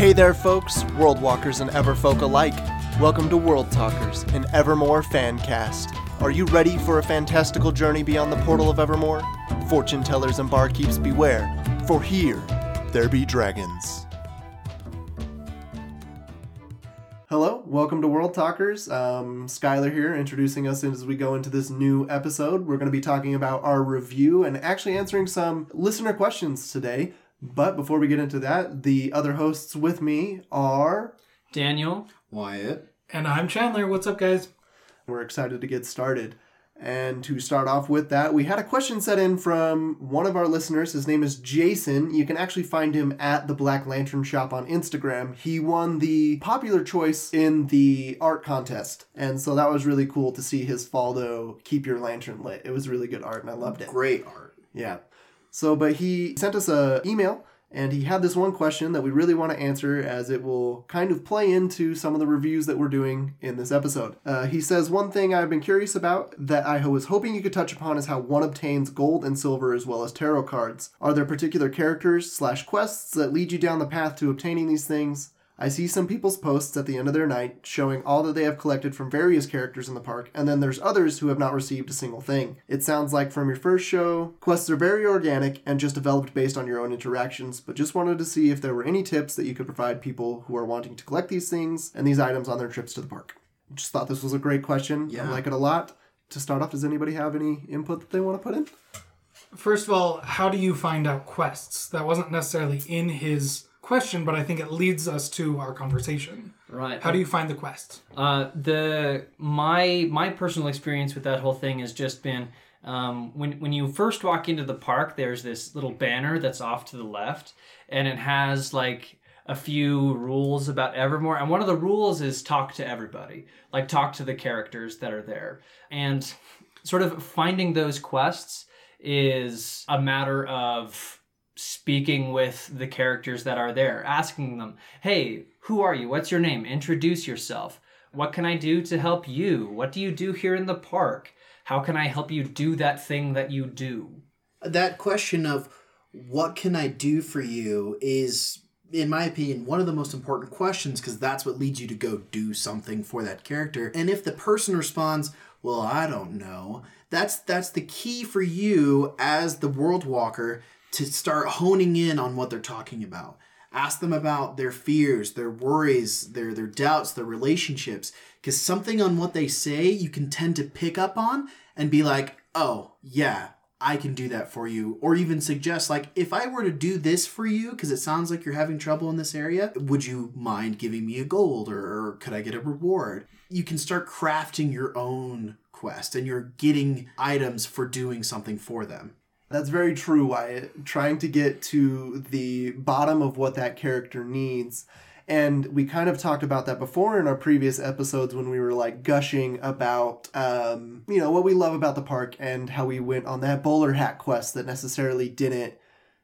Hey there, folks, World Walkers and Everfolk alike. Welcome to World Talkers, an Evermore fan cast. Are you ready for a fantastical journey beyond the portal of Evermore? Fortune tellers and barkeeps beware, for here there be dragons. Hello, welcome to World Talkers. Um, Skylar here, introducing us as we go into this new episode. We're going to be talking about our review and actually answering some listener questions today. But before we get into that, the other hosts with me are. Daniel. Wyatt. And I'm Chandler. What's up, guys? We're excited to get started. And to start off with that, we had a question set in from one of our listeners. His name is Jason. You can actually find him at the Black Lantern Shop on Instagram. He won the popular choice in the art contest. And so that was really cool to see his Faldo keep your lantern lit. It was really good art and I loved it. Great art. Yeah. So, but he sent us a email and he had this one question that we really want to answer as it will kind of play into some of the reviews that we're doing in this episode. Uh, he says, One thing I've been curious about that I was hoping you could touch upon is how one obtains gold and silver as well as tarot cards. Are there particular characters slash quests that lead you down the path to obtaining these things? I see some people's posts at the end of their night showing all that they have collected from various characters in the park, and then there's others who have not received a single thing. It sounds like from your first show, quests are very organic and just developed based on your own interactions, but just wanted to see if there were any tips that you could provide people who are wanting to collect these things and these items on their trips to the park. Just thought this was a great question. Yeah. I like it a lot. To start off, does anybody have any input that they want to put in? First of all, how do you find out quests? That wasn't necessarily in his question, but I think it leads us to our conversation. Right. How do you find the quests? Uh, the my my personal experience with that whole thing has just been um, when when you first walk into the park, there's this little banner that's off to the left, and it has like a few rules about Evermore, and one of the rules is talk to everybody, like talk to the characters that are there, and sort of finding those quests is a matter of speaking with the characters that are there, asking them, hey, who are you? What's your name? Introduce yourself. What can I do to help you? What do you do here in the park? How can I help you do that thing that you do? That question of what can I do for you is, in my opinion, one of the most important questions because that's what leads you to go do something for that character. And if the person responds, well, I don't know, that's that's the key for you as the world walker to start honing in on what they're talking about. Ask them about their fears, their worries, their their doubts, their relationships. Because something on what they say you can tend to pick up on and be like, oh, yeah, I can do that for you. Or even suggest, like, if I were to do this for you, because it sounds like you're having trouble in this area, would you mind giving me a gold or, or could I get a reward? You can start crafting your own quest and you're getting items for doing something for them. That's very true, Wyatt. Trying to get to the bottom of what that character needs. And we kind of talked about that before in our previous episodes when we were like gushing about, um, you know, what we love about the park and how we went on that bowler hat quest that necessarily didn't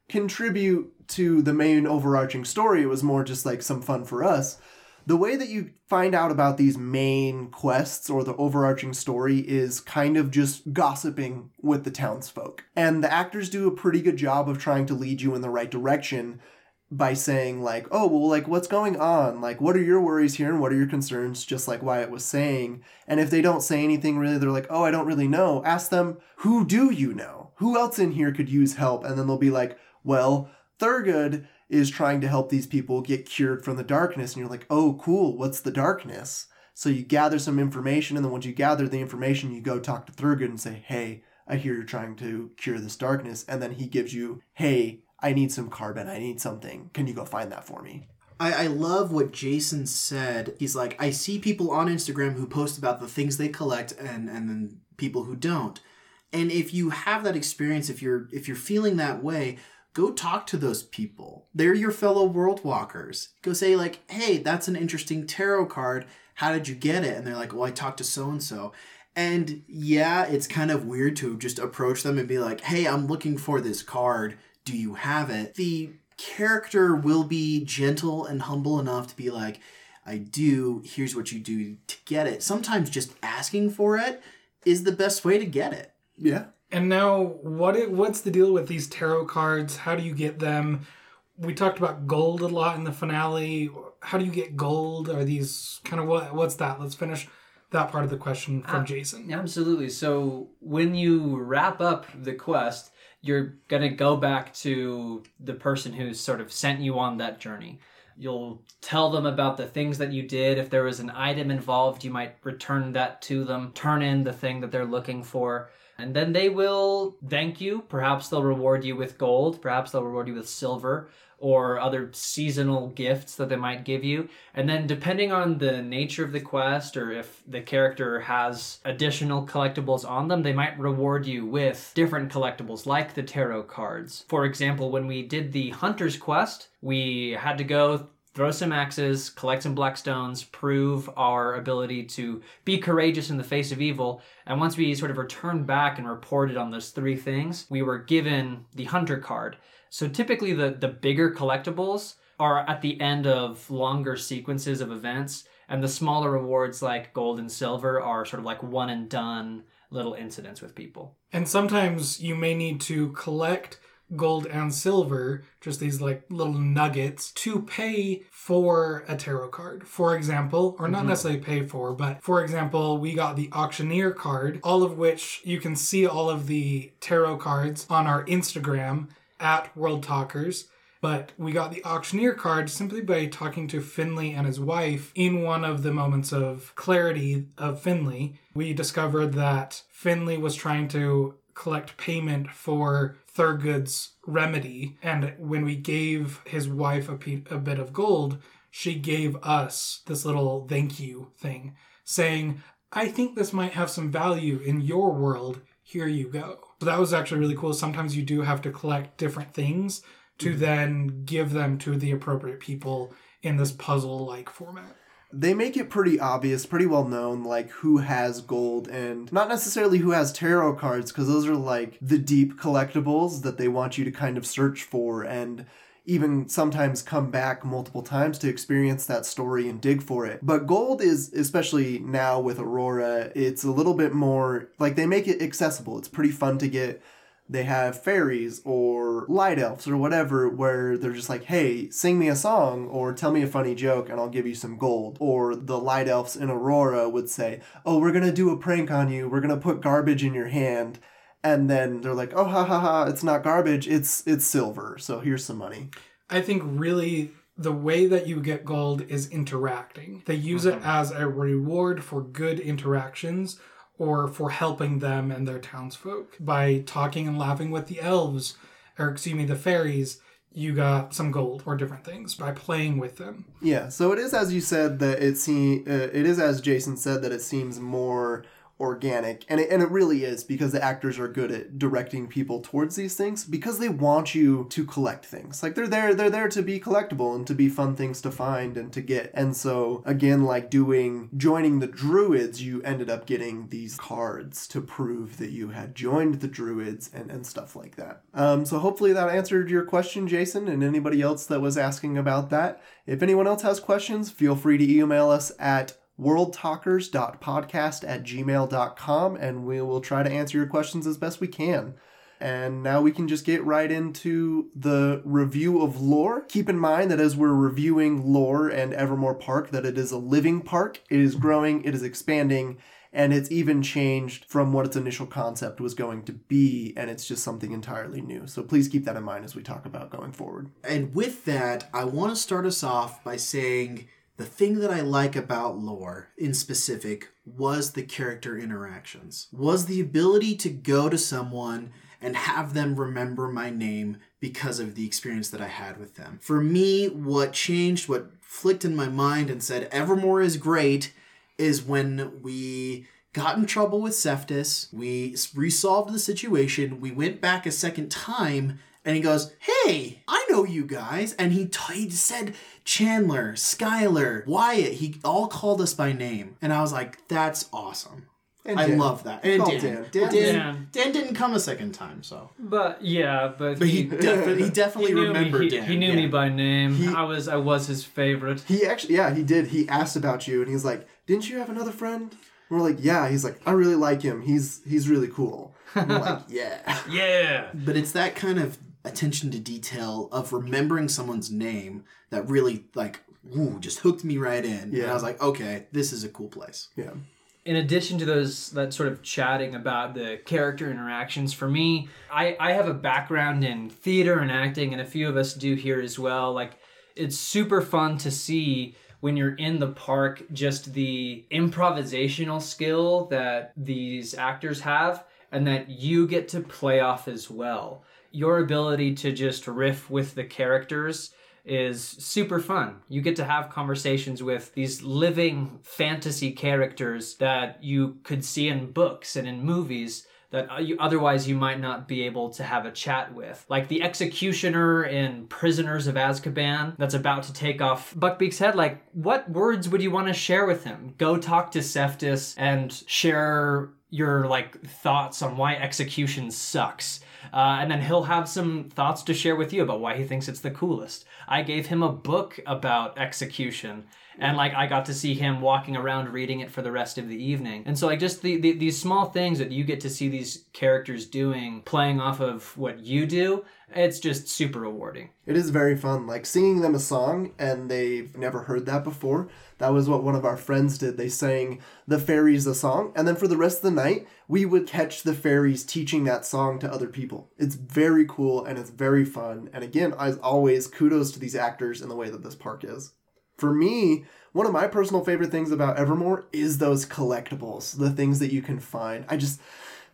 contribute to the main overarching story. It was more just like some fun for us. The way that you find out about these main quests or the overarching story is kind of just gossiping with the townsfolk. And the actors do a pretty good job of trying to lead you in the right direction by saying like oh well like what's going on? Like what are your worries here and what are your concerns? Just like wyatt was saying. And if they don't say anything really they're like oh i don't really know. Ask them who do you know? Who else in here could use help? And then they'll be like well thurgood is trying to help these people get cured from the darkness and you're like oh cool what's the darkness so you gather some information and then once you gather the information you go talk to thurgood and say hey i hear you're trying to cure this darkness and then he gives you hey I need some carbon. I need something. Can you go find that for me? I, I love what Jason said. He's like, I see people on Instagram who post about the things they collect and, and then people who don't. And if you have that experience, if you're if you're feeling that way, go talk to those people. They're your fellow world walkers. Go say like, "Hey, that's an interesting tarot card. How did you get it?" And they're like, "Well, I talked to so and so." And yeah, it's kind of weird to just approach them and be like, "Hey, I'm looking for this card. Do you have it?" The character will be gentle and humble enough to be like, "I do. Here's what you do to get it." Sometimes just asking for it is the best way to get it. Yeah. And now, what it, what's the deal with these tarot cards? How do you get them? we talked about gold a lot in the finale. How do you get gold? Are these kind of what? What's that? Let's finish that part of the question from Ah, Jason. Absolutely. So when you wrap up the quest, you're going to go back to the person who's sort of sent you on that journey. You'll tell them about the things that you did. If there was an item involved, you might return that to them, turn in the thing that they're looking for, and then they will thank you. Perhaps they'll reward you with gold, perhaps they'll reward you with silver or other seasonal gifts that they might give you. And then, depending on the nature of the quest or if the character has additional collectibles on them, they might reward you with different collectibles like the tarot cards. For example, when we did the Hunter's quest, we had to go throw some axes, collect some black stones, prove our ability to be courageous in the face of evil. And once we sort of returned back and reported on those three things, we were given the hunter card. So typically the the bigger collectibles are at the end of longer sequences of events and the smaller rewards like gold and silver are sort of like one and done little incidents with people. And sometimes you may need to collect gold and silver, just these like little nuggets, to pay for a tarot card. For example, or not mm-hmm. necessarily pay for, but for example, we got the auctioneer card, all of which you can see all of the tarot cards on our Instagram at World Talkers. But we got the auctioneer card simply by talking to Finley and his wife in one of the moments of clarity of Finley. We discovered that Finley was trying to collect payment for Thurgood's remedy, and when we gave his wife a, pe- a bit of gold, she gave us this little thank you thing, saying, I think this might have some value in your world. Here you go. So that was actually really cool. Sometimes you do have to collect different things to mm-hmm. then give them to the appropriate people in this puzzle like format. They make it pretty obvious, pretty well known, like who has gold and not necessarily who has tarot cards, because those are like the deep collectibles that they want you to kind of search for and even sometimes come back multiple times to experience that story and dig for it. But gold is, especially now with Aurora, it's a little bit more like they make it accessible. It's pretty fun to get they have fairies or light elves or whatever where they're just like hey sing me a song or tell me a funny joke and i'll give you some gold. Or the light elves in aurora would say oh we're gonna do a prank on you. We're gonna put garbage in your hand. And then they're like oh ha ha ha it's not garbage. It's it's silver. So here's some money. I think really the way that you get gold is interacting. They use it mm-hmm. as a reward for good interactions or for helping them and their townsfolk. By talking and laughing with the elves, or excuse me, the fairies, you got some gold or different things by playing with them. Yeah, so it is as you said that it seem uh, it is as Jason said that it seems more organic and it, and it really is because the actors are good at directing people towards these things because they want you to collect things. Like they're there they're there to be collectible and to be fun things to find and to get. And so again like doing joining the druids you ended up getting these cards to prove that you had joined the druids and, and stuff like that. Um, so hopefully that answered your question jason and anybody else that was asking about that. If anyone else has questions feel free to email us at worldtalkers.podcast at gmail.com and we will try to answer your questions as best we can. And now we can just get right into the review of lore. Keep in mind that as we're reviewing lore and Evermore Park, that it is a living park. It is growing, it is expanding, and it's even changed from what its initial concept was going to be, and it's just something entirely new. So please keep that in mind as we talk about going forward. And with that, I want to start us off by saying the thing that I like about lore in specific was the character interactions, was the ability to go to someone and have them remember my name because of the experience that I had with them. For me, what changed, what flicked in my mind and said Evermore is great is when we got in trouble with Cephas, we resolved the situation, we went back a second time, and he goes, "Hey, I know you guys." And he, t- he said Chandler, Skylar, Wyatt. He all called us by name, and I was like, "That's awesome." And I Dan. love that. And Dan. Dan. Dan, Dan. Dan, Dan didn't come a second time, so But yeah, but, but he definitely he definitely he knew remembered me. He, Dan. he knew yeah. me by name. He- I was I was his favorite. He actually, yeah, he did. He asked about you, and he's like, "Didn't you have another friend?" And we're like, "Yeah." He's like, "I really like him. He's he's really cool." And we're like, "Yeah." Yeah. But it's that kind of attention to detail of remembering someone's name that really like ooh, just hooked me right in. Yeah. And I was like, okay, this is a cool place. Yeah. in addition to those that sort of chatting about the character interactions for me I, I have a background in theater and acting and a few of us do here as well like it's super fun to see when you're in the park just the improvisational skill that these actors have and that you get to play off as well your ability to just riff with the characters is super fun. You get to have conversations with these living fantasy characters that you could see in books and in movies that uh, you, otherwise you might not be able to have a chat with. Like the executioner in Prisoners of Azkaban that's about to take off Buckbeak's head. Like, what words would you want to share with him? Go talk to Cephas and share your like thoughts on why execution sucks. Uh, and then he'll have some thoughts to share with you about why he thinks it's the coolest. I gave him a book about execution, and like I got to see him walking around reading it for the rest of the evening. And so like just the, the these small things that you get to see these characters doing, playing off of what you do, it's just super rewarding. It is very fun. Like singing them a song and they've never heard that before. That was what one of our friends did. They sang the fairies a song, and then for the rest of the night, we would catch the fairies teaching that song to other people. It's very cool and it's very fun. And again, as always, kudos to these actors and the way that this park is. For me, one of my personal favorite things about Evermore is those collectibles, the things that you can find. I just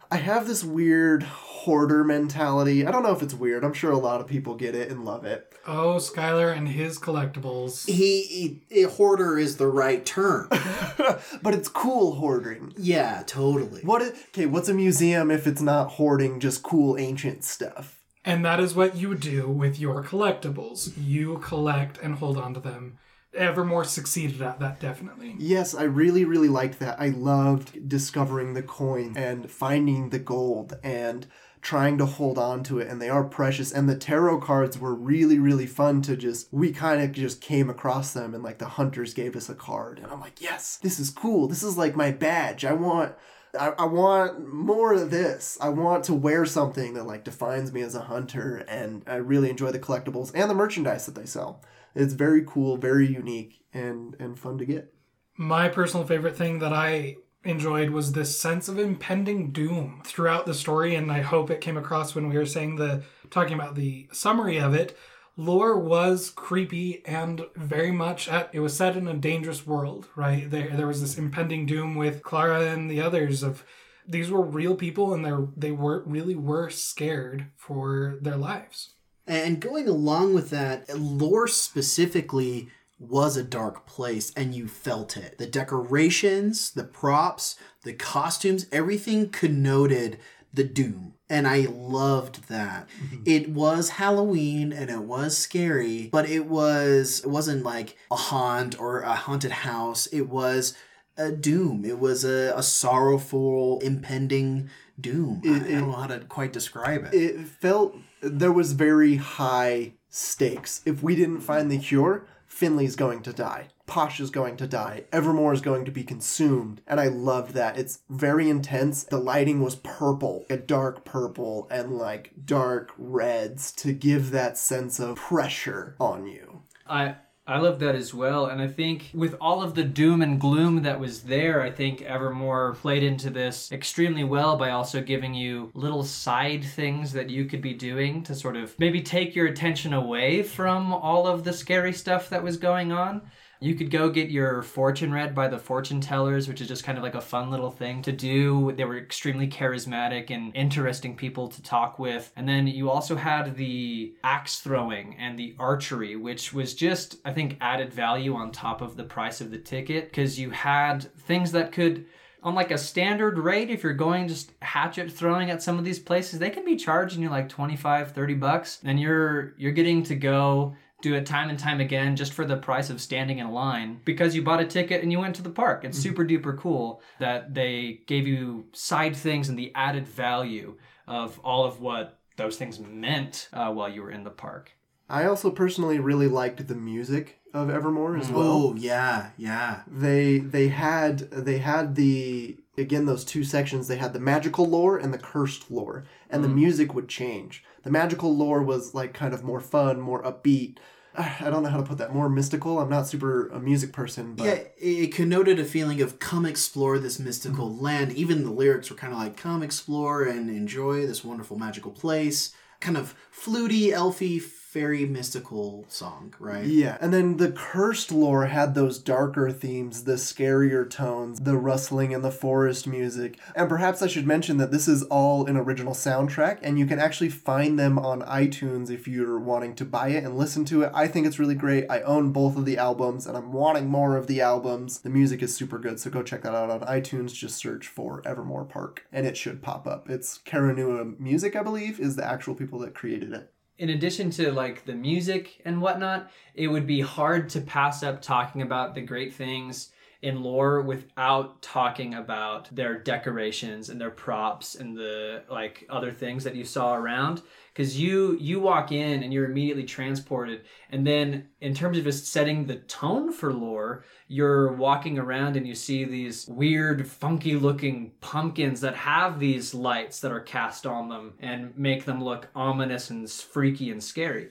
I have this weird hoarder mentality. I don't know if it's weird. I'm sure a lot of people get it and love it. Oh, Skylar and his collectibles. He, he a hoarder is the right term. but it's cool hoarding. yeah, totally. What okay, what's a museum if it's not hoarding just cool ancient stuff? And that is what you do with your collectibles. You collect and hold on to them. Evermore succeeded at that, definitely. Yes, I really, really liked that. I loved discovering the coin and finding the gold and trying to hold on to it. And they are precious. And the tarot cards were really, really fun to just, we kind of just came across them and like the hunters gave us a card. And I'm like, yes, this is cool. This is like my badge. I want. I, I want more of this. I want to wear something that like defines me as a hunter, and I really enjoy the collectibles and the merchandise that they sell. It's very cool, very unique, and and fun to get. My personal favorite thing that I enjoyed was this sense of impending doom throughout the story, and I hope it came across when we were saying the talking about the summary of it. Lore was creepy and very much at it was set in a dangerous world, right? There there was this impending doom with Clara and the others of these were real people and they they were really were scared for their lives. And going along with that, lore specifically was a dark place and you felt it. The decorations, the props, the costumes, everything connoted the doom. And I loved that. Mm-hmm. It was Halloween and it was scary, but it was it wasn't like a haunt or a haunted house. It was a doom. It was a, a sorrowful, impending doom. I, I don't know how to quite describe it. It felt there was very high stakes. If we didn't find the cure, Finley's going to die. Posh is going to die. Evermore is going to be consumed. And I loved that. It's very intense. The lighting was purple, a dark purple, and like dark reds to give that sense of pressure on you. I I love that as well, and I think with all of the doom and gloom that was there, I think Evermore played into this extremely well by also giving you little side things that you could be doing to sort of maybe take your attention away from all of the scary stuff that was going on. You could go get your fortune read by the fortune tellers, which is just kind of like a fun little thing to do. They were extremely charismatic and interesting people to talk with. And then you also had the axe throwing and the archery, which was just, I think, added value on top of the price of the ticket because you had things that could on like a standard rate if you're going just hatchet throwing at some of these places they can be charging you like 25 30 bucks and you're you're getting to go do it time and time again just for the price of standing in line because you bought a ticket and you went to the park. It's mm-hmm. super duper cool that they gave you side things and the added value of all of what those things meant uh, while you were in the park. I also personally really liked the music of Evermore as mm. well. Oh yeah, yeah. They they had they had the again those two sections. They had the magical lore and the cursed lore, and the mm. music would change. The magical lore was like kind of more fun, more upbeat. I don't know how to put that. More mystical. I'm not super a music person, but Yeah, it, it connoted a feeling of come explore this mystical Mm-hmm. land. Even the lyrics were kind of like come explore and enjoy this wonderful magical place. Kind of fluty, elfy, fairy, mystical song, right? Yeah, and then the cursed lore had those darker themes, the scarier tones, the rustling in the forest music. And perhaps I should mention that this is all an original soundtrack, and you can actually find them on iTunes if you're wanting to buy it and listen to it. I think it's really great. I own both of the albums, and I'm wanting more of the albums. The music is super good, so go check that out on iTunes. Just search for Evermore Park, and it should pop up. It's Karanua Music, I believe, is the actual people that created it. In addition to like the music and whatnot, it would be hard to pass up talking about the great things in lore without talking about their decorations and their props and the like other things that you saw around because you you walk in and you're immediately transported. And then in terms of just setting the tone for lore you're walking around and you see these weird funky looking pumpkins that have these lights that are cast on them and make them look ominous and freaky and scary.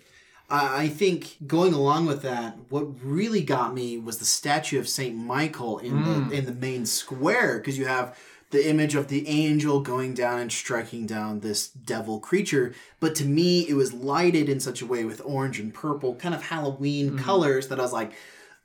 I I think going along with that, what really got me was the statue of Saint Michael in the mm. in the main square because you have the image of the angel going down and striking down this devil creature. But to me, it was lighted in such a way with orange and purple, kind of Halloween colors that I was like,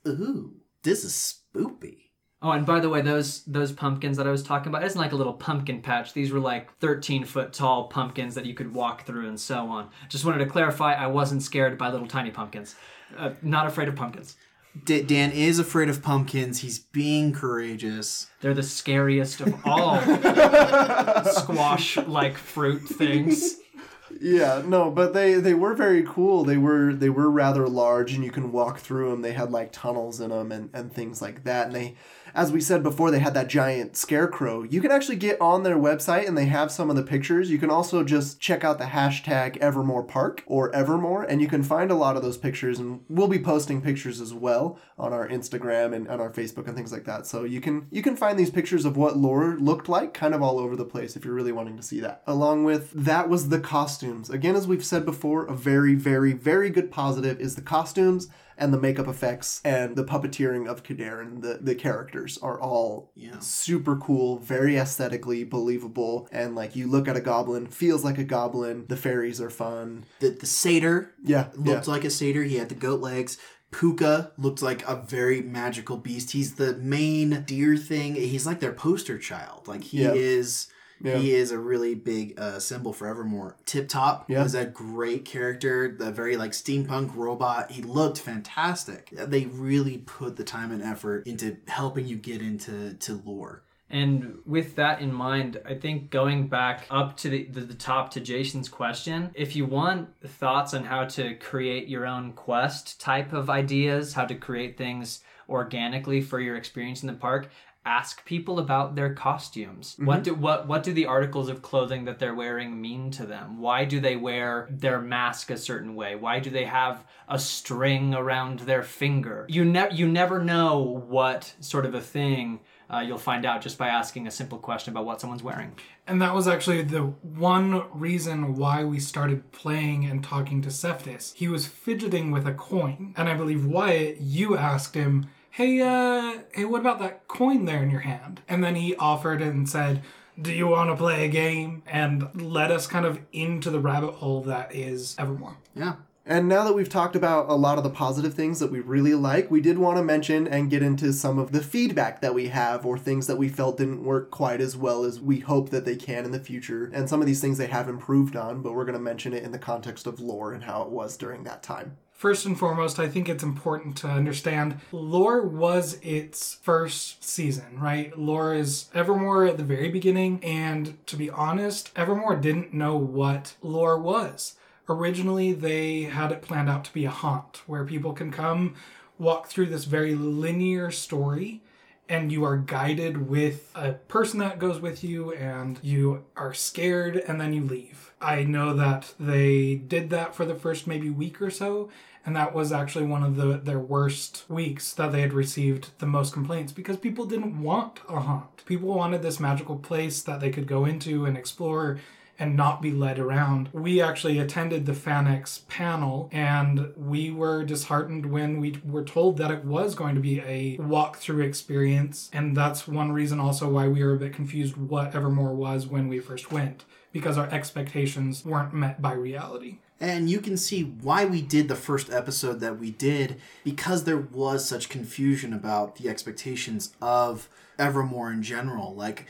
"Ooh, this is spoopy." Oh, and by the way, those those pumpkins that I was talking about isn't like a little pumpkin patch. These were like 13 foot tall pumpkins that you could walk through and so on. Just wanted to clarify, I wasn't scared by little tiny pumpkins. Uh, not afraid of pumpkins. D- Dan is afraid of pumpkins. He's being courageous. They're the scariest of all squash like fruit things. Yeah, no, but they they were very cool. They were they were rather large, and you can walk through them. They had like tunnels in them and and things like that. And they, as we said before, they had that giant scarecrow. You can actually get on their website, and they have some of the pictures. You can also just check out the hashtag Evermore Park or Evermore, and you can find a lot of those pictures. And we'll be posting pictures as well on our Instagram and on our Facebook and things like that. So you can you can find these pictures of what lore looked like, kind of all over the place, if you're really wanting to see that. Along with that was the costumes. Again, as we've said before, a very, very, very good positive is the costumes and the makeup effects and the puppeteering of Kaderin. The the characters are all Yeah. super cool, very aesthetically believable, and like you look at a goblin, feels like a goblin. The fairies are fun. The the satyr Yeah, yeah. looked like a satyr. He had the goat legs. Puka looked like a very magical beast. He's the main deer thing. He's like their poster child. Like he Yeah. is. Yeah. He is a really big uh, symbol for Evermore. Tip Top Yeah. was a great character, the very like steampunk robot. He looked fantastic. They really put the time and effort into helping you get into to lore. And with that in mind, I think going back up to the, the, the top to Jason's question, if you want thoughts on how to create your own quest type of ideas, how to create things organically for your experience in the park, ask people about their costumes. What do what what do the articles of clothing that they're wearing mean to them? Why do they wear their mask a certain way? Why do they have a string around their finger? You never you never know what sort of a thing uh, you'll find out just by asking a simple question about what someone's wearing. And that was actually the one reason why we started playing and talking to Cephas. He was fidgeting with a coin, and I believe Wyatt, you asked him, "Hey, uh, hey, what about that coin there in your hand?" And then he offered and said, "Do you want to play a game?" And led us kind of into the rabbit hole that is Evermore. Yeah. And now that we've talked about a lot of the positive things that we really like, we did want to mention and get into some of the feedback that we have or things that we felt didn't work quite as well as we hope that they can in the future. And some of these things they have improved on, but we're going to mention it in the context of lore and how it was during that time. First and foremost, I think it's important to understand lore was its first season, right? Lore is Evermore at the very beginning, and to be honest, Evermore didn't know what lore was. Originally, they had it planned out to be a haunt where people can come, walk through this very linear story, and you are guided with a person that goes with you and you are scared and then you leave. I know that they did that for the first maybe week or so and that was actually one of the their worst weeks that they had received the most complaints because people didn't want a haunt. People wanted this magical place that they could go into and explore and not be led around. We actually attended the FanX panel and we were disheartened when we were told that it was going to be a walkthrough experience. And that's one reason also why we were a bit confused what Evermore was when we first went, because our expectations weren't met by reality. And you can see why we did the first episode that we did because there was such confusion about the expectations of Evermore in general. Like,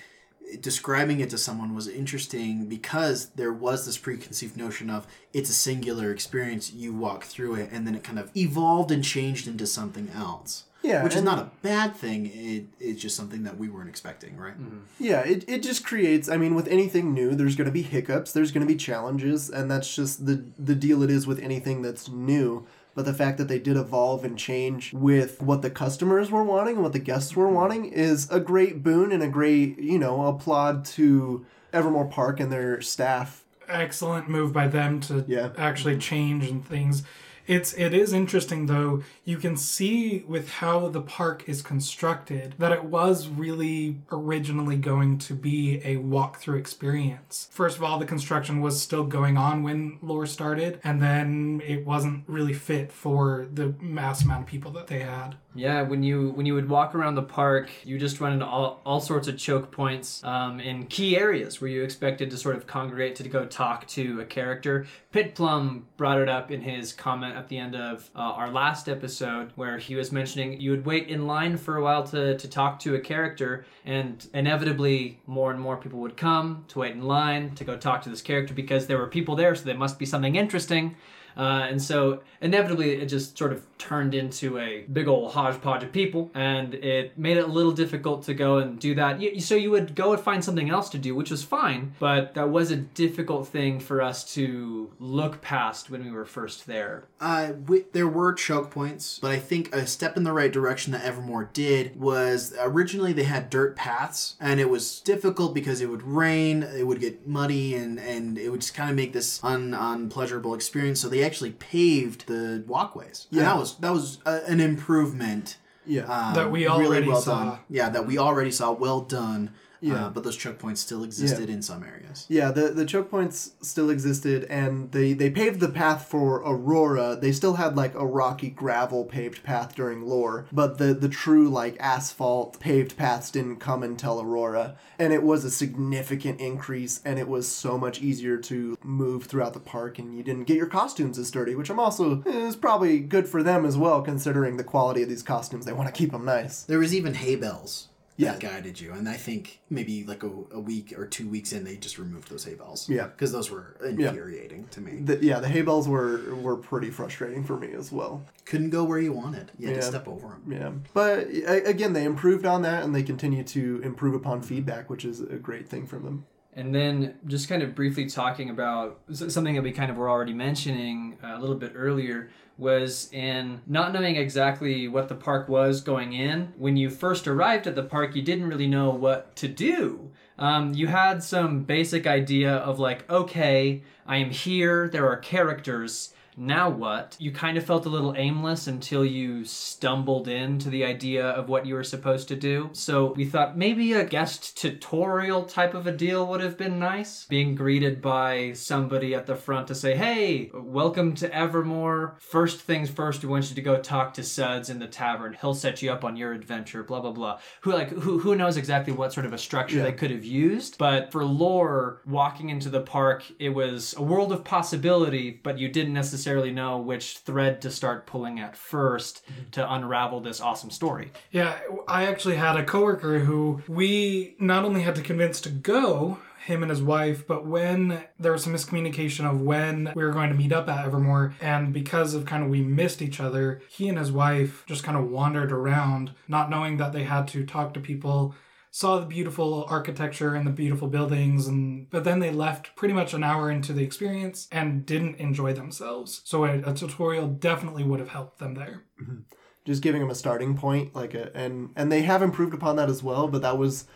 describing it to someone was interesting because there was this preconceived notion of it's a singular experience, you walk through it, and then it kind of evolved and changed into something else. Yeah, Which is not a bad thing. It, it's just something that we weren't expecting, right? Mm-hmm. Yeah, it, it just creates. I mean, with anything new, there's going to be hiccups, there's going to be challenges, and that's just the the deal. It is with anything that's new. But the fact that they did evolve and change with what the customers were wanting and what the guests were wanting is a great boon and a great, you know, applaud to Evermore Park and their staff. excellent move by them to Yeah. actually change and things. It's it is interesting though. You can see with how the park is constructed that it was really originally going to be a walkthrough experience. First of all, the construction was still going on when lore started, and then it wasn't really fit for the mass amount of people that they had. Yeah, when you when you would walk around the park, you just run into all, all sorts of choke points um, in key areas where you expected to sort of congregate to go talk to a character. Pit Plum brought it up in his comment at the end of uh, our last episode, where he was mentioning you would wait in line for a while to, to talk to a character, and inevitably more and more people would come to wait in line to go talk to this character because there were people there, so there must be something interesting. Uh, and so inevitably it just sort of turned into a big old hodgepodge of people and it made it a little difficult to go and do that. So you would go and find something else to do, which was fine, but that was a difficult thing for us to look past when we were first there. Uh, wi- there were choke points, but I think a step in the right direction that Evermore did was originally they had dirt paths, and it was difficult because it would rain, it would get muddy, and, and it would just kind of make this un, unpleasurable experience. So they actually paved the walkways. Yeah, Yeah. that was that was uh, an improvement. Yeah. um, That we already well saw. Done. Yeah, that we already saw. Well done. Yeah. Uh, but those choke points still existed in some areas. Yeah, the the choke points still existed, and they they paved the path for Aurora. They still had like a rocky gravel paved path during lore, but the the true like asphalt paved paths didn't come until Aurora, and it was a significant increase, and it was so much easier to move throughout the park, and you didn't get your costumes as dirty, which I'm also is probably good for them as well, considering the quality of these costumes. They want to keep them nice. There was even hay bells Yeah. that guided you, and I think maybe like a, a week or two weeks in, they just removed those hay bells. Yeah. because those were infuriating to me. The, yeah, the hay bells were were pretty frustrating for me as well. Couldn't go where you wanted. You had to Yeah. step over them. Yeah, but again, they improved on that, and they continue to improve upon feedback, which is a great thing from them. And then just kind of briefly talking about something that we kind of were already mentioning uh, a little bit earlier was in not knowing exactly what the park was going in. When you first arrived at the park, you didn't really know what to do. Um, you had some basic idea of like, okay, I am here, there are characters. Now what? You kind of felt a little aimless until you stumbled into the idea of what you were supposed to do. So we thought maybe a guest tutorial type of a deal would have been nice. Being greeted by somebody at the front to say, hey, welcome to Evermore. First things first, we want you to go talk to Suds in the tavern. He'll set you up on your adventure, blah, blah, blah. Who, like, who, who knows exactly what sort of a structure Yeah. they could have used. But for lore, walking into the park, it was a world of possibility, but you didn't necessarily know which thread to start pulling at 1st mm-hmm. to unravel this awesome story. Yeah, I actually had a coworker who we not only had to convince to go, him and his wife, but when there was some miscommunication of when we were going to meet up at Evermore, and because of kind of we missed each other, he and his wife just kind of wandered around, not knowing that they had to talk to people. Saw the beautiful architecture and the beautiful buildings, and but then they left pretty much an hour into the experience and didn't enjoy themselves. So a, a tutorial definitely would have helped them there. Mm-hmm. just giving them a starting point, like a and and they have improved upon that as well. But that was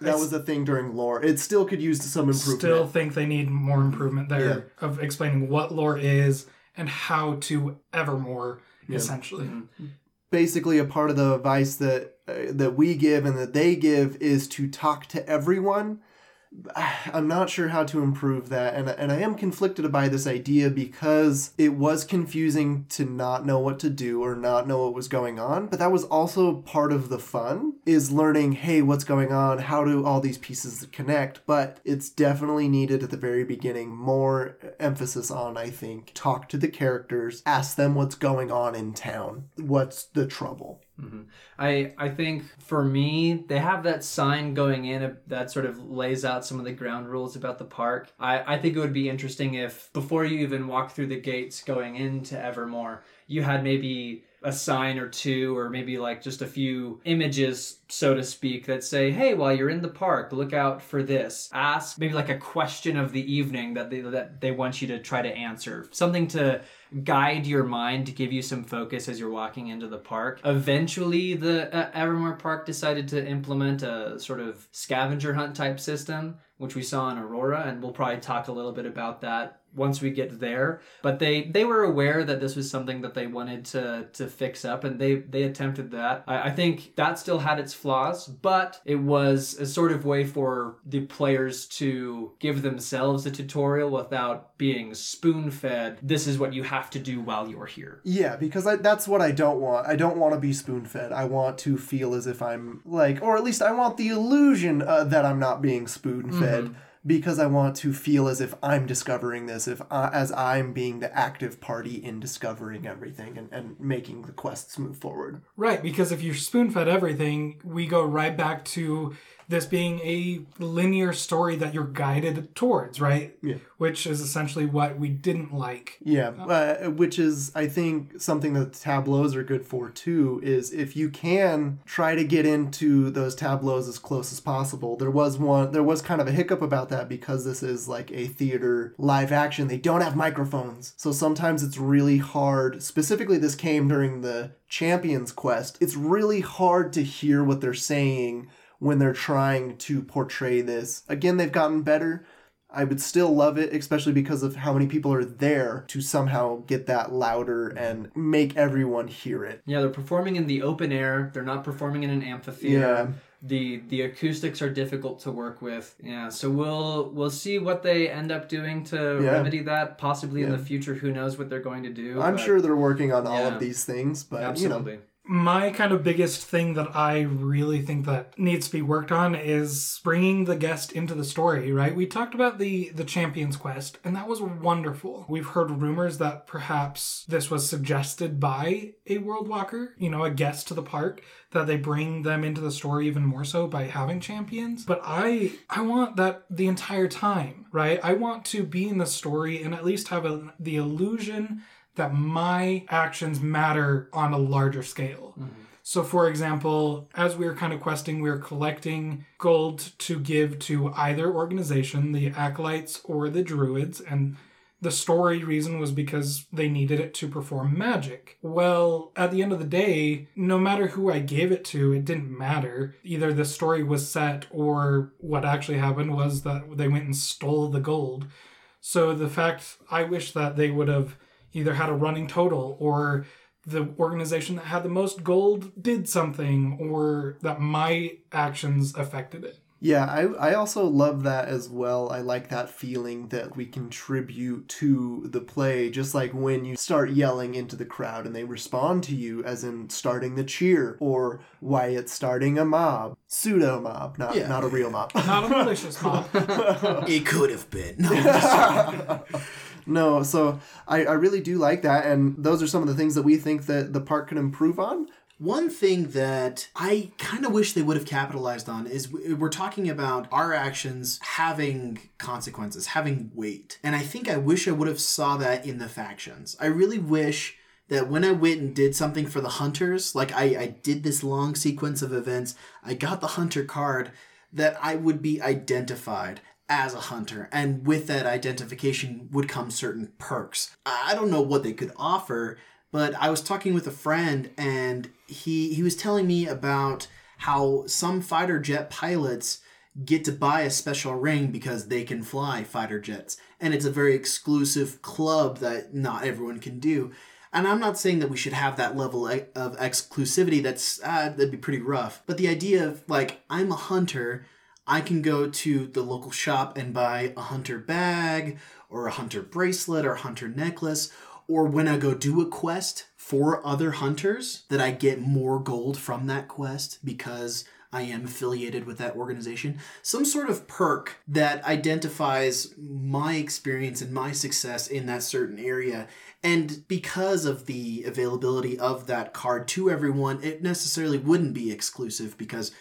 that was a thing during lore. It still could use some improvement. Still think they need more mm-hmm. improvement there of explaining what lore is and how to Evermore, essentially. Mm-hmm. Basically a part of the advice that uh, that we give and that they give is to talk to everyone. I'm not sure how to improve that, and and I am conflicted by this idea because it was confusing to not know what to do or not know what was going on. But that was also part of the fun is learning, hey, what's going on? How do all these pieces connect? But it's definitely needed at the very beginning more emphasis on, I think, talk to the characters, ask them what's going on in town, what's the trouble. Mm-hmm. I I think for me, they have that sign going in that sort of lays out some of the ground rules about the park. I, I think it would be interesting if before you even walk through the gates going into Evermore, you had maybe a sign or two or maybe like just a few images so to speak that say hey while you're in the park look out for this. Ask maybe like a question of the evening that they that they want you to try to answer. Something to guide your mind to give you some focus as you're walking into the park. Eventually the uh, evermore park decided to implement a sort of scavenger hunt type system which we saw in aurora and we'll probably talk a little bit about that once we get there but they they were aware that this was something that they wanted to to fix up and they they attempted that I, I think that still had its flaws but it was a sort of way for the players to give themselves a tutorial without being spoon fed this is what you have to do while you're here Yeah, because I, that's what I don't want. I don't want to be spoon fed. I want to feel as if I'm like, or at least I want the illusion uh, that I'm not being spoon fed. Because I want to feel as if I'm discovering this, if I, as I'm being the active party in discovering everything and, and making the quests move forward. Right, because if you're spoon fed everything, we go right back to this being a linear story that you're guided towards, right? Yeah. Which is essentially what we didn't like. Yeah, uh, which is I think something that tableaus are good for too. Is if you can try to get into those tableaus as close as possible. There was one, there was kind of a hiccup about that because this is like a theater live action. They don't have microphones, so sometimes it's really hard. Specifically, this came during the Champions Quest. It's really hard to hear what they're saying when they're trying to portray this. Again, they've gotten better. I would still love it, especially because of how many people are there to somehow get that louder and make everyone hear it. yeah they're performing in the open air they're not performing in an amphitheater Yeah. the the acoustics are difficult to work with yeah so we'll we'll see what they end up doing to Yeah. remedy that possibly in the future who knows what they're going to do I'm but sure they're working on all of these things, but absolutely you know, My kind of biggest thing that I really think that needs to be worked on is bringing the guest into the story, right? We talked about the the Champions Quest, and that was wonderful. We've heard rumors that perhaps this was suggested by a World Walker, you know, a guest to the park, that they bring them into the story even more so by having champions. But I I want that the entire time, right? I want to be in the story and at least have a, the illusion that my actions matter on a larger scale. Mm-hmm. So, for example, as we were kind of questing, we were collecting gold to give to either organization, the Acolytes or the Druids, and the story reason was because they needed it to perform magic. Well, at the end of the day, no matter who I gave it to, it didn't matter. Either the story was set or what actually happened was that they went and stole the gold. So the fact I wish that they would have either had a running total or the organization that had the most gold did something or that my actions affected it. Yeah, I, I also love that as well. I like that feeling that we contribute to the play, just like when you start yelling into the crowd and they respond to you, as in starting the cheer, or Wyatt starting a mob. Pseudo mob, not, Yeah. not a real mob. Not a malicious mob. It could have been. No, No, so I, I really do like that, and those are some of the things that we think that the park could improve on. One thing that I kind of wish they would have capitalized on is we're talking about our actions having consequences, having weight. And I think I wish I would have saw that in the factions. I really wish that when I went and did something for the hunters, like I, I did this long sequence of events, I got the hunter card, that I would be identified as a hunter. And with that identification would come certain perks. I don't know what they could offer, but I was talking with a friend and he he was telling me about how some fighter jet pilots get to buy a special ring because they can fly fighter jets and it's a very exclusive club that not everyone can do and i'm not saying that we should have that level of exclusivity that's uh, that'd be pretty rough but the idea of like i'm a hunter i can go to the local shop and buy a hunter bag or a hunter bracelet or a hunter necklace or when i go do a quest for other hunters that i get more gold from that quest because I am affiliated with that organization. Some sort of perk that identifies my experience and my success in that certain area. And because of the availability of that card to everyone, it necessarily wouldn't be exclusive because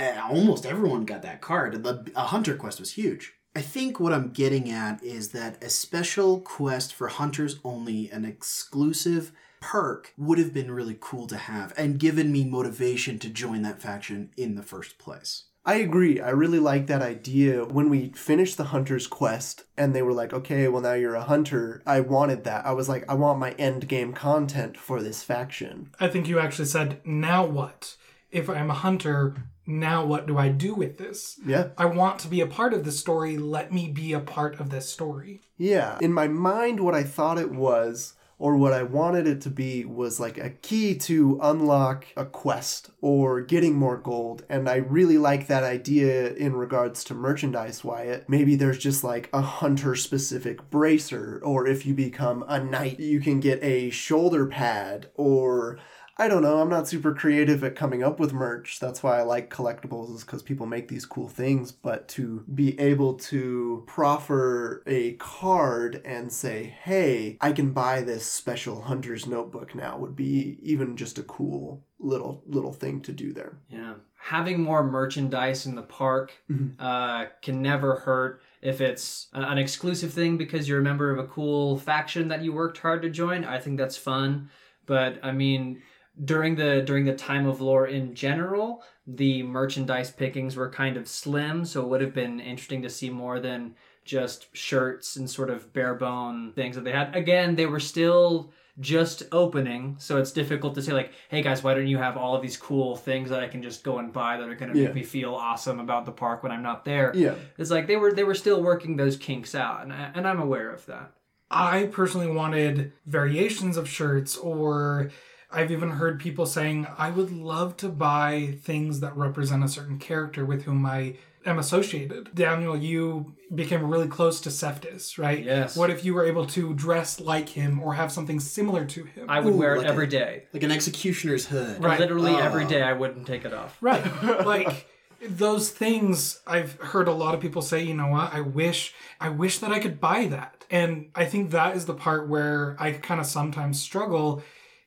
almost everyone got that card. The a hunter quest was huge. I think what I'm getting at is that a special quest for hunters only, an exclusive perk would have been really cool to have and given me motivation to join that faction in the first place. I agree. I really like that idea. When we finished the hunter's quest and they were like, okay, well, now you're a hunter, I wanted that. I was like, I want my end game content for this faction. I think you actually said, now what? If I'm a hunter, now what do I do with this? Yeah. I want to be a part of the story. Let me be a part of this story. Yeah. In my mind, what I thought it was, or what I wanted it to be, was like a key to unlock a quest or getting more gold. And I really like that idea in regards to merchandise, Wyatt. Maybe there's just like a hunter specific bracer, or if you become a knight, you can get a shoulder pad, or I don't know. I'm not super creative at coming up with merch. That's why I like collectibles, is because people make these cool things. But to be able to proffer a card and say, hey, I can buy this special hunter's notebook now would be even just a cool little little thing to do there. Yeah. Having more merchandise in the park uh, can never hurt. If it's an exclusive thing because you're a member of a cool faction that you worked hard to join, I think that's fun. But I mean, during the during the time of lore in general, the merchandise pickings were kind of slim, so it would have been interesting to see more than just shirts and sort of bare bone things that they had. Again, they were still just opening, so it's difficult to say like, "Hey guys, why don't you have all of these cool things that I can just go and buy that are going to Yeah. make me feel awesome about the park when I'm not there?" Yeah. It's like they were they were still working those kinks out, and I, and I'm aware of that. I personally wanted variations of shirts, or I've even heard people saying, I would love to buy things that represent a certain character with whom I am associated. Daniel, you became really close to Cephas, right? Yes. What if you were able to dress like him or have something similar to him? I would Ooh, wear it like every a- day. Like an executioner's hood. Right. Literally Oh. every day, I wouldn't take it off. Right. like those things I've heard a lot of people say, you know what, I wish I wish that I could buy that. And I think that is the part where I kind of sometimes struggle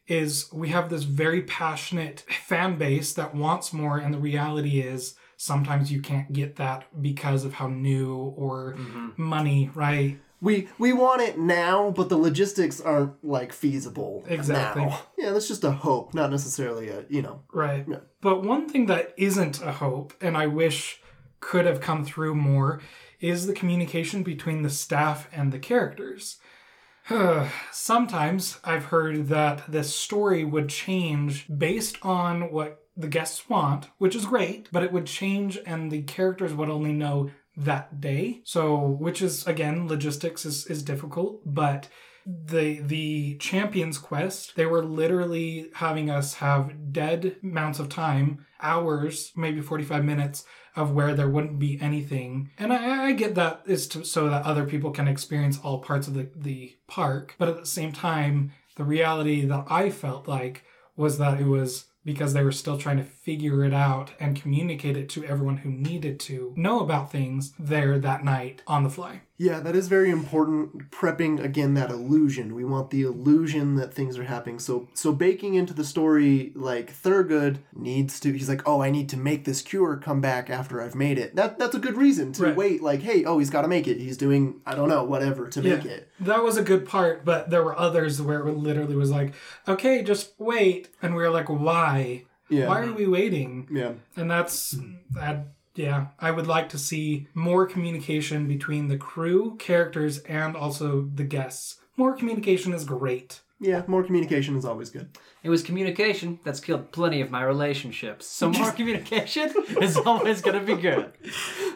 is we have this very passionate fan base that wants more and the reality is sometimes you can't get that because of how new or mm-hmm. money, right? We we want it now, but the logistics aren't like feasible Exactly. now. Yeah, that's just a hope, not necessarily a you know. Right. Yeah. But one thing that isn't a hope, and I wish could have come through more, is the communication between the staff and the characters. Sometimes I've heard that the story would change based on what the guests want, which is great, but it would change and the characters would only know that day. So, which is again, logistics is, is difficult, but the the champions quest they were literally having us have dead amounts of time hours maybe 45 minutes of where there wouldn't be anything. And i, I get that is to, so that other people can experience all parts of the, the park but at the same time the reality that i felt like was that it was because they were still trying to figure it out and communicate it to everyone who needed to know about things there that night on the fly Yeah, that is very important. Prepping again that illusion. We want the illusion that things are happening. So so baking into the story like Thurgood needs to he's like, "Oh, I need to make this cure come back after I've made it." That that's a good reason to Right. wait like, "Hey, oh, he's got to make it. He's doing I don't know, whatever to make it." That was a good part, but there were others where it literally was like, okay, just wait. And we were like, why? Yeah. Why are we waiting? Yeah. And that's, that, yeah, I would like to see more communication between the crew, characters, and also the guests. More communication is great. yeah, more communication is always good. It was communication that's killed plenty of my relationships. So more communication is always going to be good.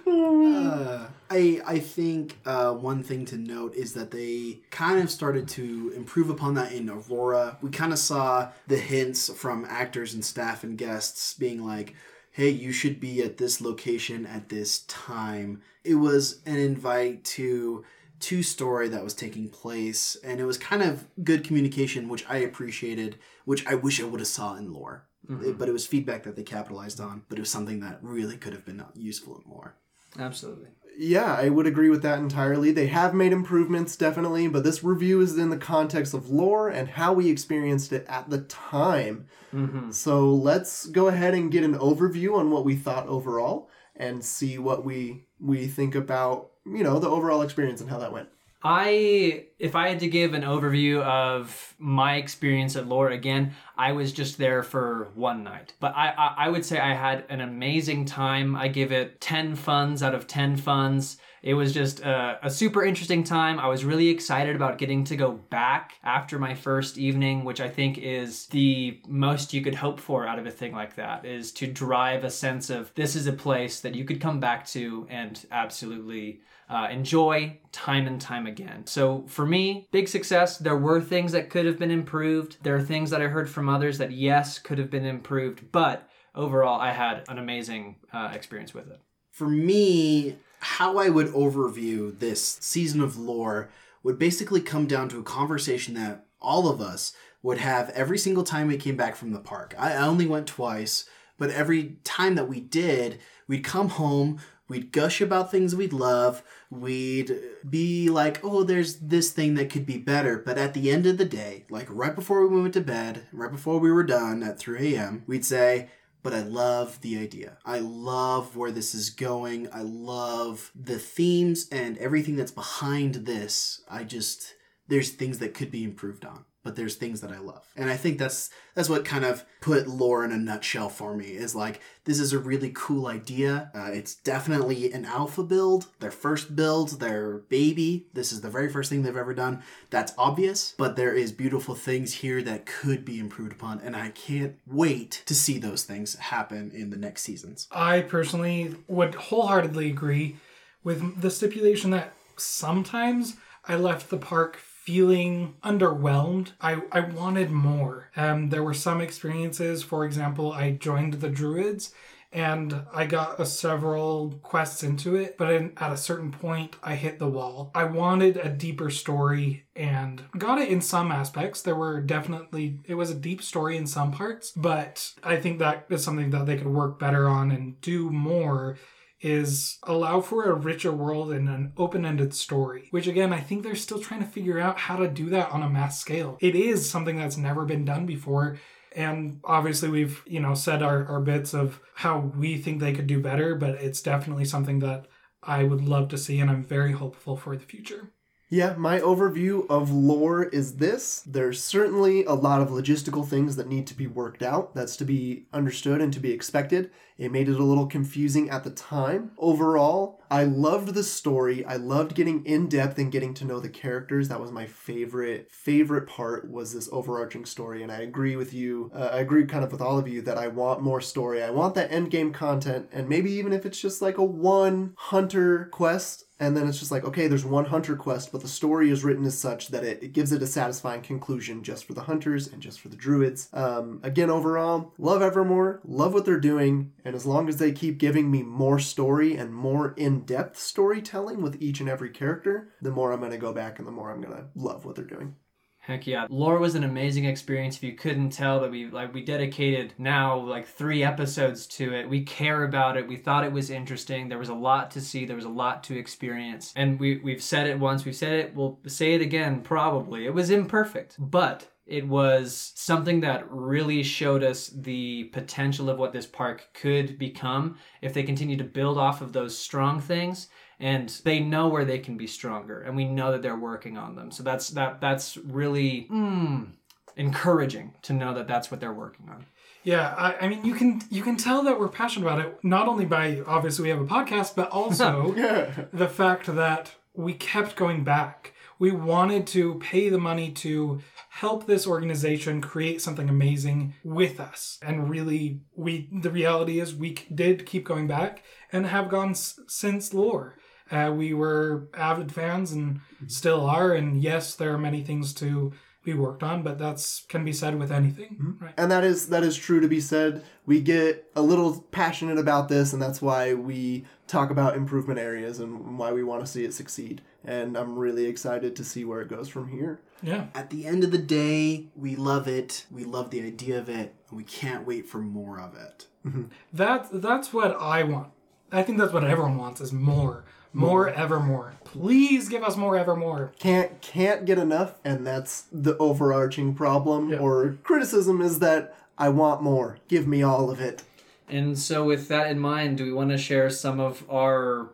Uh, I I think uh, one thing to note is that they kind of started to improve upon that in Aurora. We kind of saw the hints from actors and staff and guests being like, "Hey, you should be at this location at this time." It was an invite to to story that was taking place, and it was kind of good communication, which I appreciated, which I wish I would have saw in lore. It- but it was feedback that they capitalized on. But it was something that really could have been useful in lore. Absolutely. Yeah, I would agree with that entirely. They have made improvements, definitely, but this review is in the context of lore and how we experienced it at the time. Mm-hmm. So let's go ahead and get an overview on what we thought overall and see what we we think about, you know, the overall experience and how that went. I, if I had to give an overview of my experience at Lore again, I was just there for one night. But I, I, I would say I had an amazing time. I give it 10 funds out of 10 funds. It was just a, a super interesting time. I was really excited about getting to go back after my first evening, which I think is the most you could hope for out of a thing like that, is to drive a sense of this is a place that you could come back to and absolutely uh, enjoy time and time again. So for me, big success. There were things that could have been improved. There are things that I heard from others that yes could have been improved, but overall, I had an amazing uh, experience with it. For me, how I would overview this season of lore would basically come down to a conversation that all of us would have every single time we came back from the park. I only went twice, but every time that we did, we'd come home, we'd gush about things we'd love, we'd be like, oh, there's this thing that could be better. But at the end of the day, like right before we went to bed, right before we were done at 3 a.m., we'd say, but I love the idea. I love where this is going. I love the themes and everything that's behind this. I just there's things that could be improved on, but there's things that I love. And I think that's that's what kind of put lore in a nutshell for me is like this is a really cool idea. Uh, it's definitely an alpha build, their first build, their baby. This is the very first thing they've ever done. That's obvious, but there is beautiful things here that could be improved upon, and I can't wait to see those things happen in the next seasons. I personally would wholeheartedly agree with the stipulation that sometimes I left the park feeling underwhelmed. I, I wanted more. Um, there were some experiences, for example, I joined the Druids and I got a several quests into it, but at a certain point, I hit the wall. I wanted a deeper story and got it in some aspects. There were definitely, it was a deep story in some parts, but I think that is something that they could work better on and do more is allow for a richer world and an open-ended story which again i think they're still trying to figure out how to do that on a mass scale. It is something that's never been done before and obviously we've you know said our, our bits of how we think they could do better but it's definitely something that i would love to see and i'm very hopeful for the future Yeah, my overview of lore is this. There's certainly a lot of logistical things that need to be worked out. That's to be understood and to be expected. It made it a little confusing at the time. Overall, I loved the story. I loved getting in depth and getting to know the characters. That was my favorite favorite part was this overarching story and I agree with you. Uh, I agree kind of with all of you that I want more story. I want that end game content and maybe even if it's just like a one hunter quest and then it's just like okay there's one hunter quest but the story is written as such that it, it gives it a satisfying conclusion just for the hunters and just for the druids. Um, again overall love evermore love what they're doing and as long as they keep giving me more story and more in-depth storytelling with each and every character the more i'm going to go back and the more i'm going to love what they're doing Heck yeah. Lore was an amazing experience. If you couldn't tell that we like we dedicated now like 3 episodes to it. We care about it. We thought it was interesting. There was a lot to see. There was a lot to experience. And we we've said it once, we've said it, we'll say it again probably. It was imperfect, but it was something that really showed us the potential of what this park could become if they continue to build off of those strong things and they know where they can be stronger and we know that they're working on them so that's that that's really mm, encouraging to know that that's what they're working on Yeah, I, I mean, you can you can tell that we're passionate about it. Not only by obviously we have a podcast, but also yeah the fact that we kept going back. we wanted to pay the money to help this organization create something amazing with us. And really, we the reality is we did keep going back and have gone s- since lore. Uh, we were avid fans and mhm. still are. And yes, there are many things to be worked on, but that's can be said with anything, mhm. right? and that is that is true to be said we get a little passionate about this and that's why we talk about improvement areas and why we want to see it succeed and i'm really excited to see where it goes from here Yeah. At the end of the day, we love it. We love the idea of it, and we can't wait for more of it. Mm-hmm. That that's what I want. I think that's what everyone wants is more. More evermore. Please give us more evermore. can't can't get enough and that's the overarching problem Yeah. or criticism is that i want more give me all of it And so, with that in mind, do we want to share some of our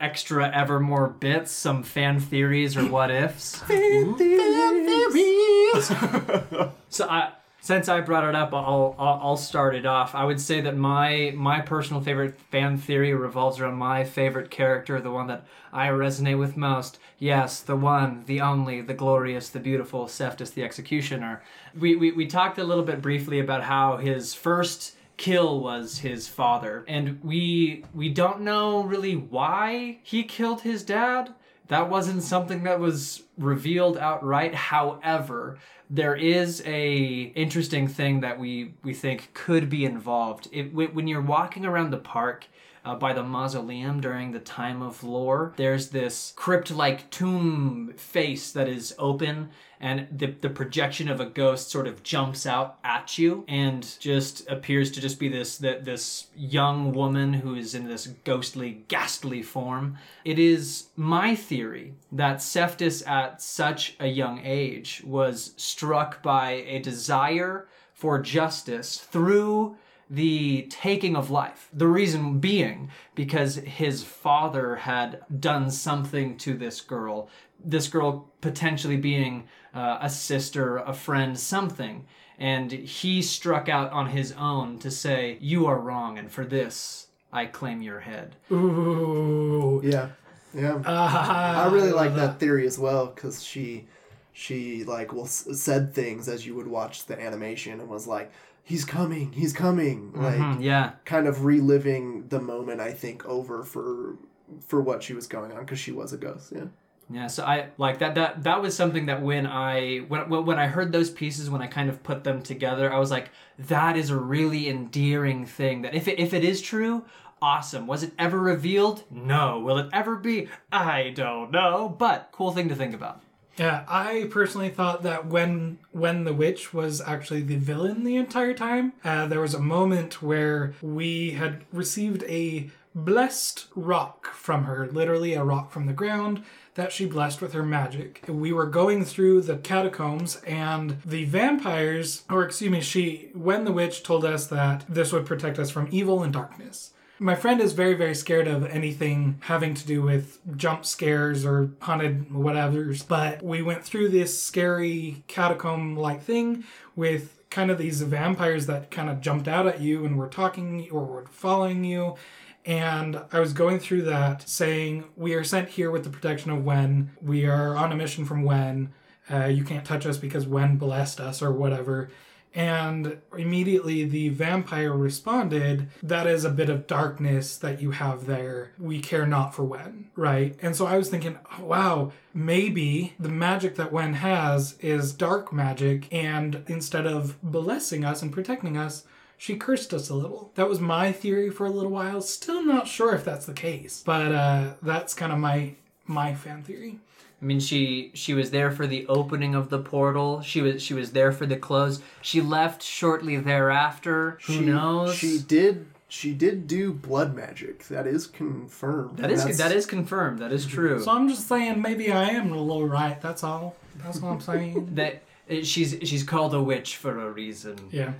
extra Evermore bits, some fan theories or what ifs? fan theories. So I, since I brought it up, I'll, I'll I'll start it off. I would say that my my personal favorite fan theory revolves around my favorite character, the one that I resonate with most. Yes, the one, the only, the glorious, the beautiful Cephas the Executioner. We, we we talked a little bit briefly about how his first kill was his father, and we we don't know really why he killed his dad that wasn't something that was revealed outright. However there is a interesting thing that we we think could be involved. It, when when you're walking around the park uh, by the mausoleum during the time of lore there's this crypt-like tomb face that is open and the, the projection of a ghost sort of jumps out at you and just appears to just be this this young woman who is in this ghostly ghastly form. It is my theory that Cephas at such a young age was struck by a desire for justice through the taking of life. The reason being because his father had done something to this girl. This girl potentially being uh, a sister, a friend, something. And he struck out on his own to say, You are wrong, and for this, I claim your head. Ooh. yeah yeah Ah, i really like that theory as well because she she like will s- said things as you would watch the animation and was like he's coming he's coming like Mhm, yeah. kind of reliving the moment i think over for for what she was going on because she was a ghost yeah Yeah, so I like that. That that was something that when I when when when I heard those pieces, when I kind of put them together, I was like, that is a really endearing thing. That if it if it is true, awesome. Was it ever revealed? No. Will it ever be? I don't know. But cool thing to think about. Yeah, I personally thought that when when the witch was actually the villain the entire time, uh, there was a moment where we had received a blessed rock from her, literally a rock from the ground that she blessed with her magic. We were going through the catacombs and the vampires, or excuse me, she when the witch told us that this would protect us from evil and darkness. My friend is very, very scared of anything having to do with jump scares or haunted whatevers. But we went through this scary catacomb like thing with kind of these vampires that kind of jumped out at you and were talking or were following you. And I was going through that saying, We are sent here with the protection of Wen. We are on a mission from Wen. Uh, you can't touch us because Wen blessed us or whatever. And immediately the vampire responded, That is a bit of darkness that you have there. We care not for Wen, right? And so I was thinking, oh, wow, maybe the magic that Wen has is dark magic, and instead of blessing us and protecting us, she cursed us a little. That was my theory for a little while. Still not sure if that's the case, but uh, that's kind of my my fan theory. I mean, she she was there for the opening of the portal. She was she was there for the close. She left shortly thereafter. Who she, knows? She did. She did do blood magic. That is confirmed. that is That's- that is confirmed. That is true. So I'm just saying maybe I am a little right. That's all. That's all I'm saying. that uh, she's she's called a witch for a reason. yeah.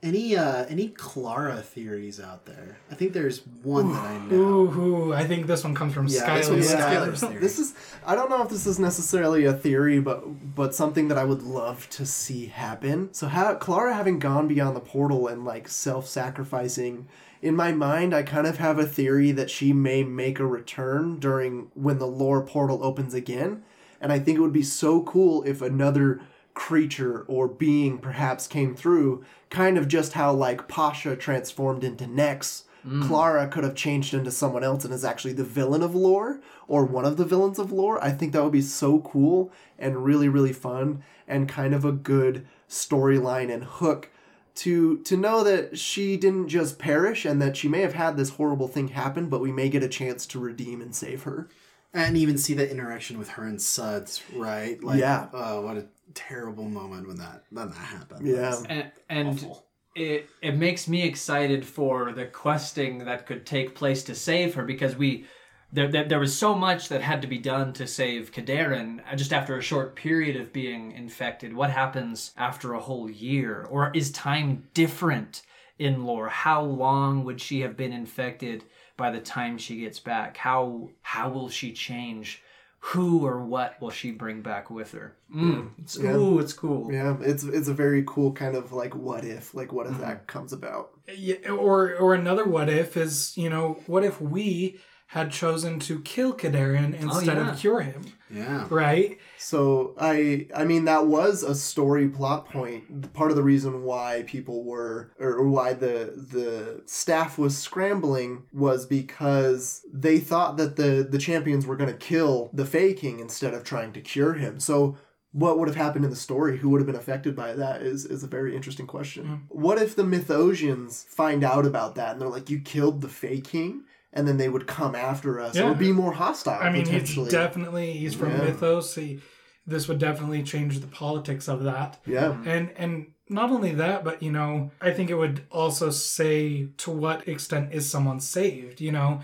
Any uh any Clara theories out there? I think there's one that I know. Ooh, ooh, I think this one comes from Yeah, Skylar. this one's Let's Skylar. get- Skylar's theory. This is. I don't know if this is necessarily a theory, but but something that I would love to see happen. So, ha- Clara having gone beyond the portal and like self-sacrificing. In my mind, I kind of have a theory that she may make a return during when the lore portal opens again, And I think it would be so cool if another creature or being perhaps came through, kind of just how like Pasha transformed into Nex. Mm. Clara could have changed into someone else and is actually the villain of lore or one of the villains of lore. I think that would be so cool and really, really fun and kind of a good storyline and hook to to know that she didn't just perish and that she may have had this horrible thing happen, but we may get a chance to redeem and save her. and even see that interaction with her and Suds, right? Like, Yeah. Oh, what a terrible moment when that when that happened. Yeah. and, and it it makes me excited for the questing that could take place to save her because we there, there, there was so much that had to be done to save Kadarin uh, just after a short period of being infected. What happens after a whole year? Or is time different in lore? How long would she have been infected by the time she gets back? How how will she change? Who or what will she bring back with her? Mm, it's, Yeah. Ooh, it's cool. Yeah, it's it's a very cool kind of like what if, like what if that comes about. Yeah, or or another what if is you know what if we had chosen to kill Kadarin instead yeah. of cure him, Yeah. right? So I I mean that was a story plot point. Part of the reason why people were or why the the staff was scrambling was because they thought that the the champions were going to kill the Fey King instead of trying to cure him. So what would have happened in the story? Who would have been affected by that is is a very interesting question. Hmm. What if the Mythosians find out about that and they're like, "You killed the Fey King," and then they would come after us Yeah. or be more hostile? I mean, he's definitely he's from Yeah. Mythos. He, this would definitely change the politics of that. yeah. And and not only that, but you know, I think it would also say to what extent is someone saved, you know?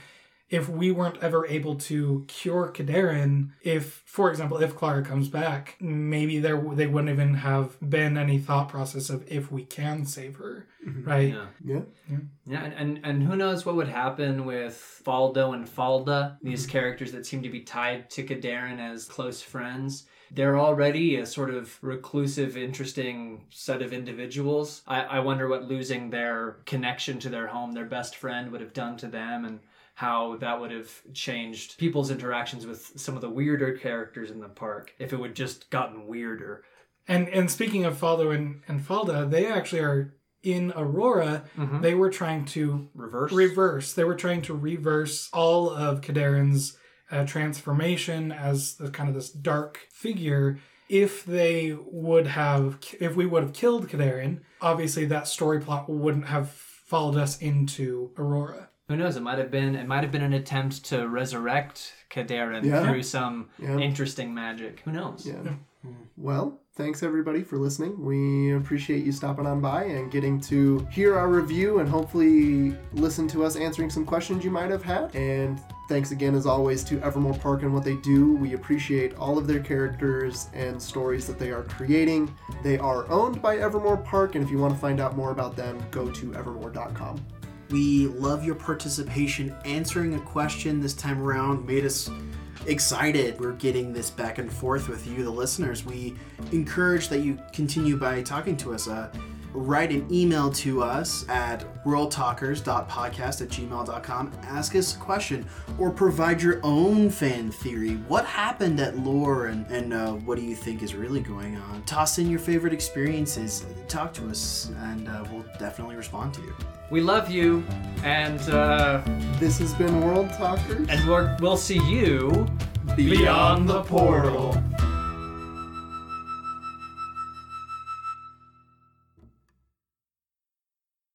If we weren't ever able to cure Kadarin, if, for example, if Clara comes back, maybe there they wouldn't even have been any thought process of if we can save her, Mm-hmm. right? Yeah. Yeah. Yeah, and, and, and who knows what would happen with Faldo and Falda, these mm-hmm. characters that seem to be tied to Kadarin as close friends. They're already a sort of reclusive, interesting set of individuals. I, I wonder what losing their connection to their home, their best friend, would have done to them and how that would have changed people's interactions with some of the weirder characters in the park if it would just gotten weirder. And and speaking of Faldo and, and Falda, they actually are in Aurora. Mhm. They were trying to Reverse? reverse. They were trying to reverse all of Kadarin's uh, transformation as the kind of this dark figure. If they would have, if we would have killed Kadarin, obviously that story plot wouldn't have followed us into Aurora. Who knows? It might have been it might have been an attempt to resurrect Kadarin Yeah. through some Yeah. interesting magic. Who knows? Yeah. Well, thanks everybody for listening. We appreciate you stopping on by and getting to hear our review and hopefully listen to us answering some questions you might have had. And thanks again, as always, to Evermore Park and what they do. We appreciate all of their characters and stories that they are creating. They are owned by Evermore Park, and if you want to find out more about them, go to evermore.com. We love your participation. Answering a question this time around made us excited. We're getting this back and forth with you, the listeners. We encourage that you continue by talking to us. Uh, write an email to us at worldtalkers.podcast at gmail.com. Ask us a question or provide your own fan theory. What happened at Lore and, and uh, what do you think is really going on? Toss in your favorite experiences. Talk to us and uh, we'll definitely respond to you. We love you, and uh, This has been World Talkers. and we're, we'll see you Beyond the Portal.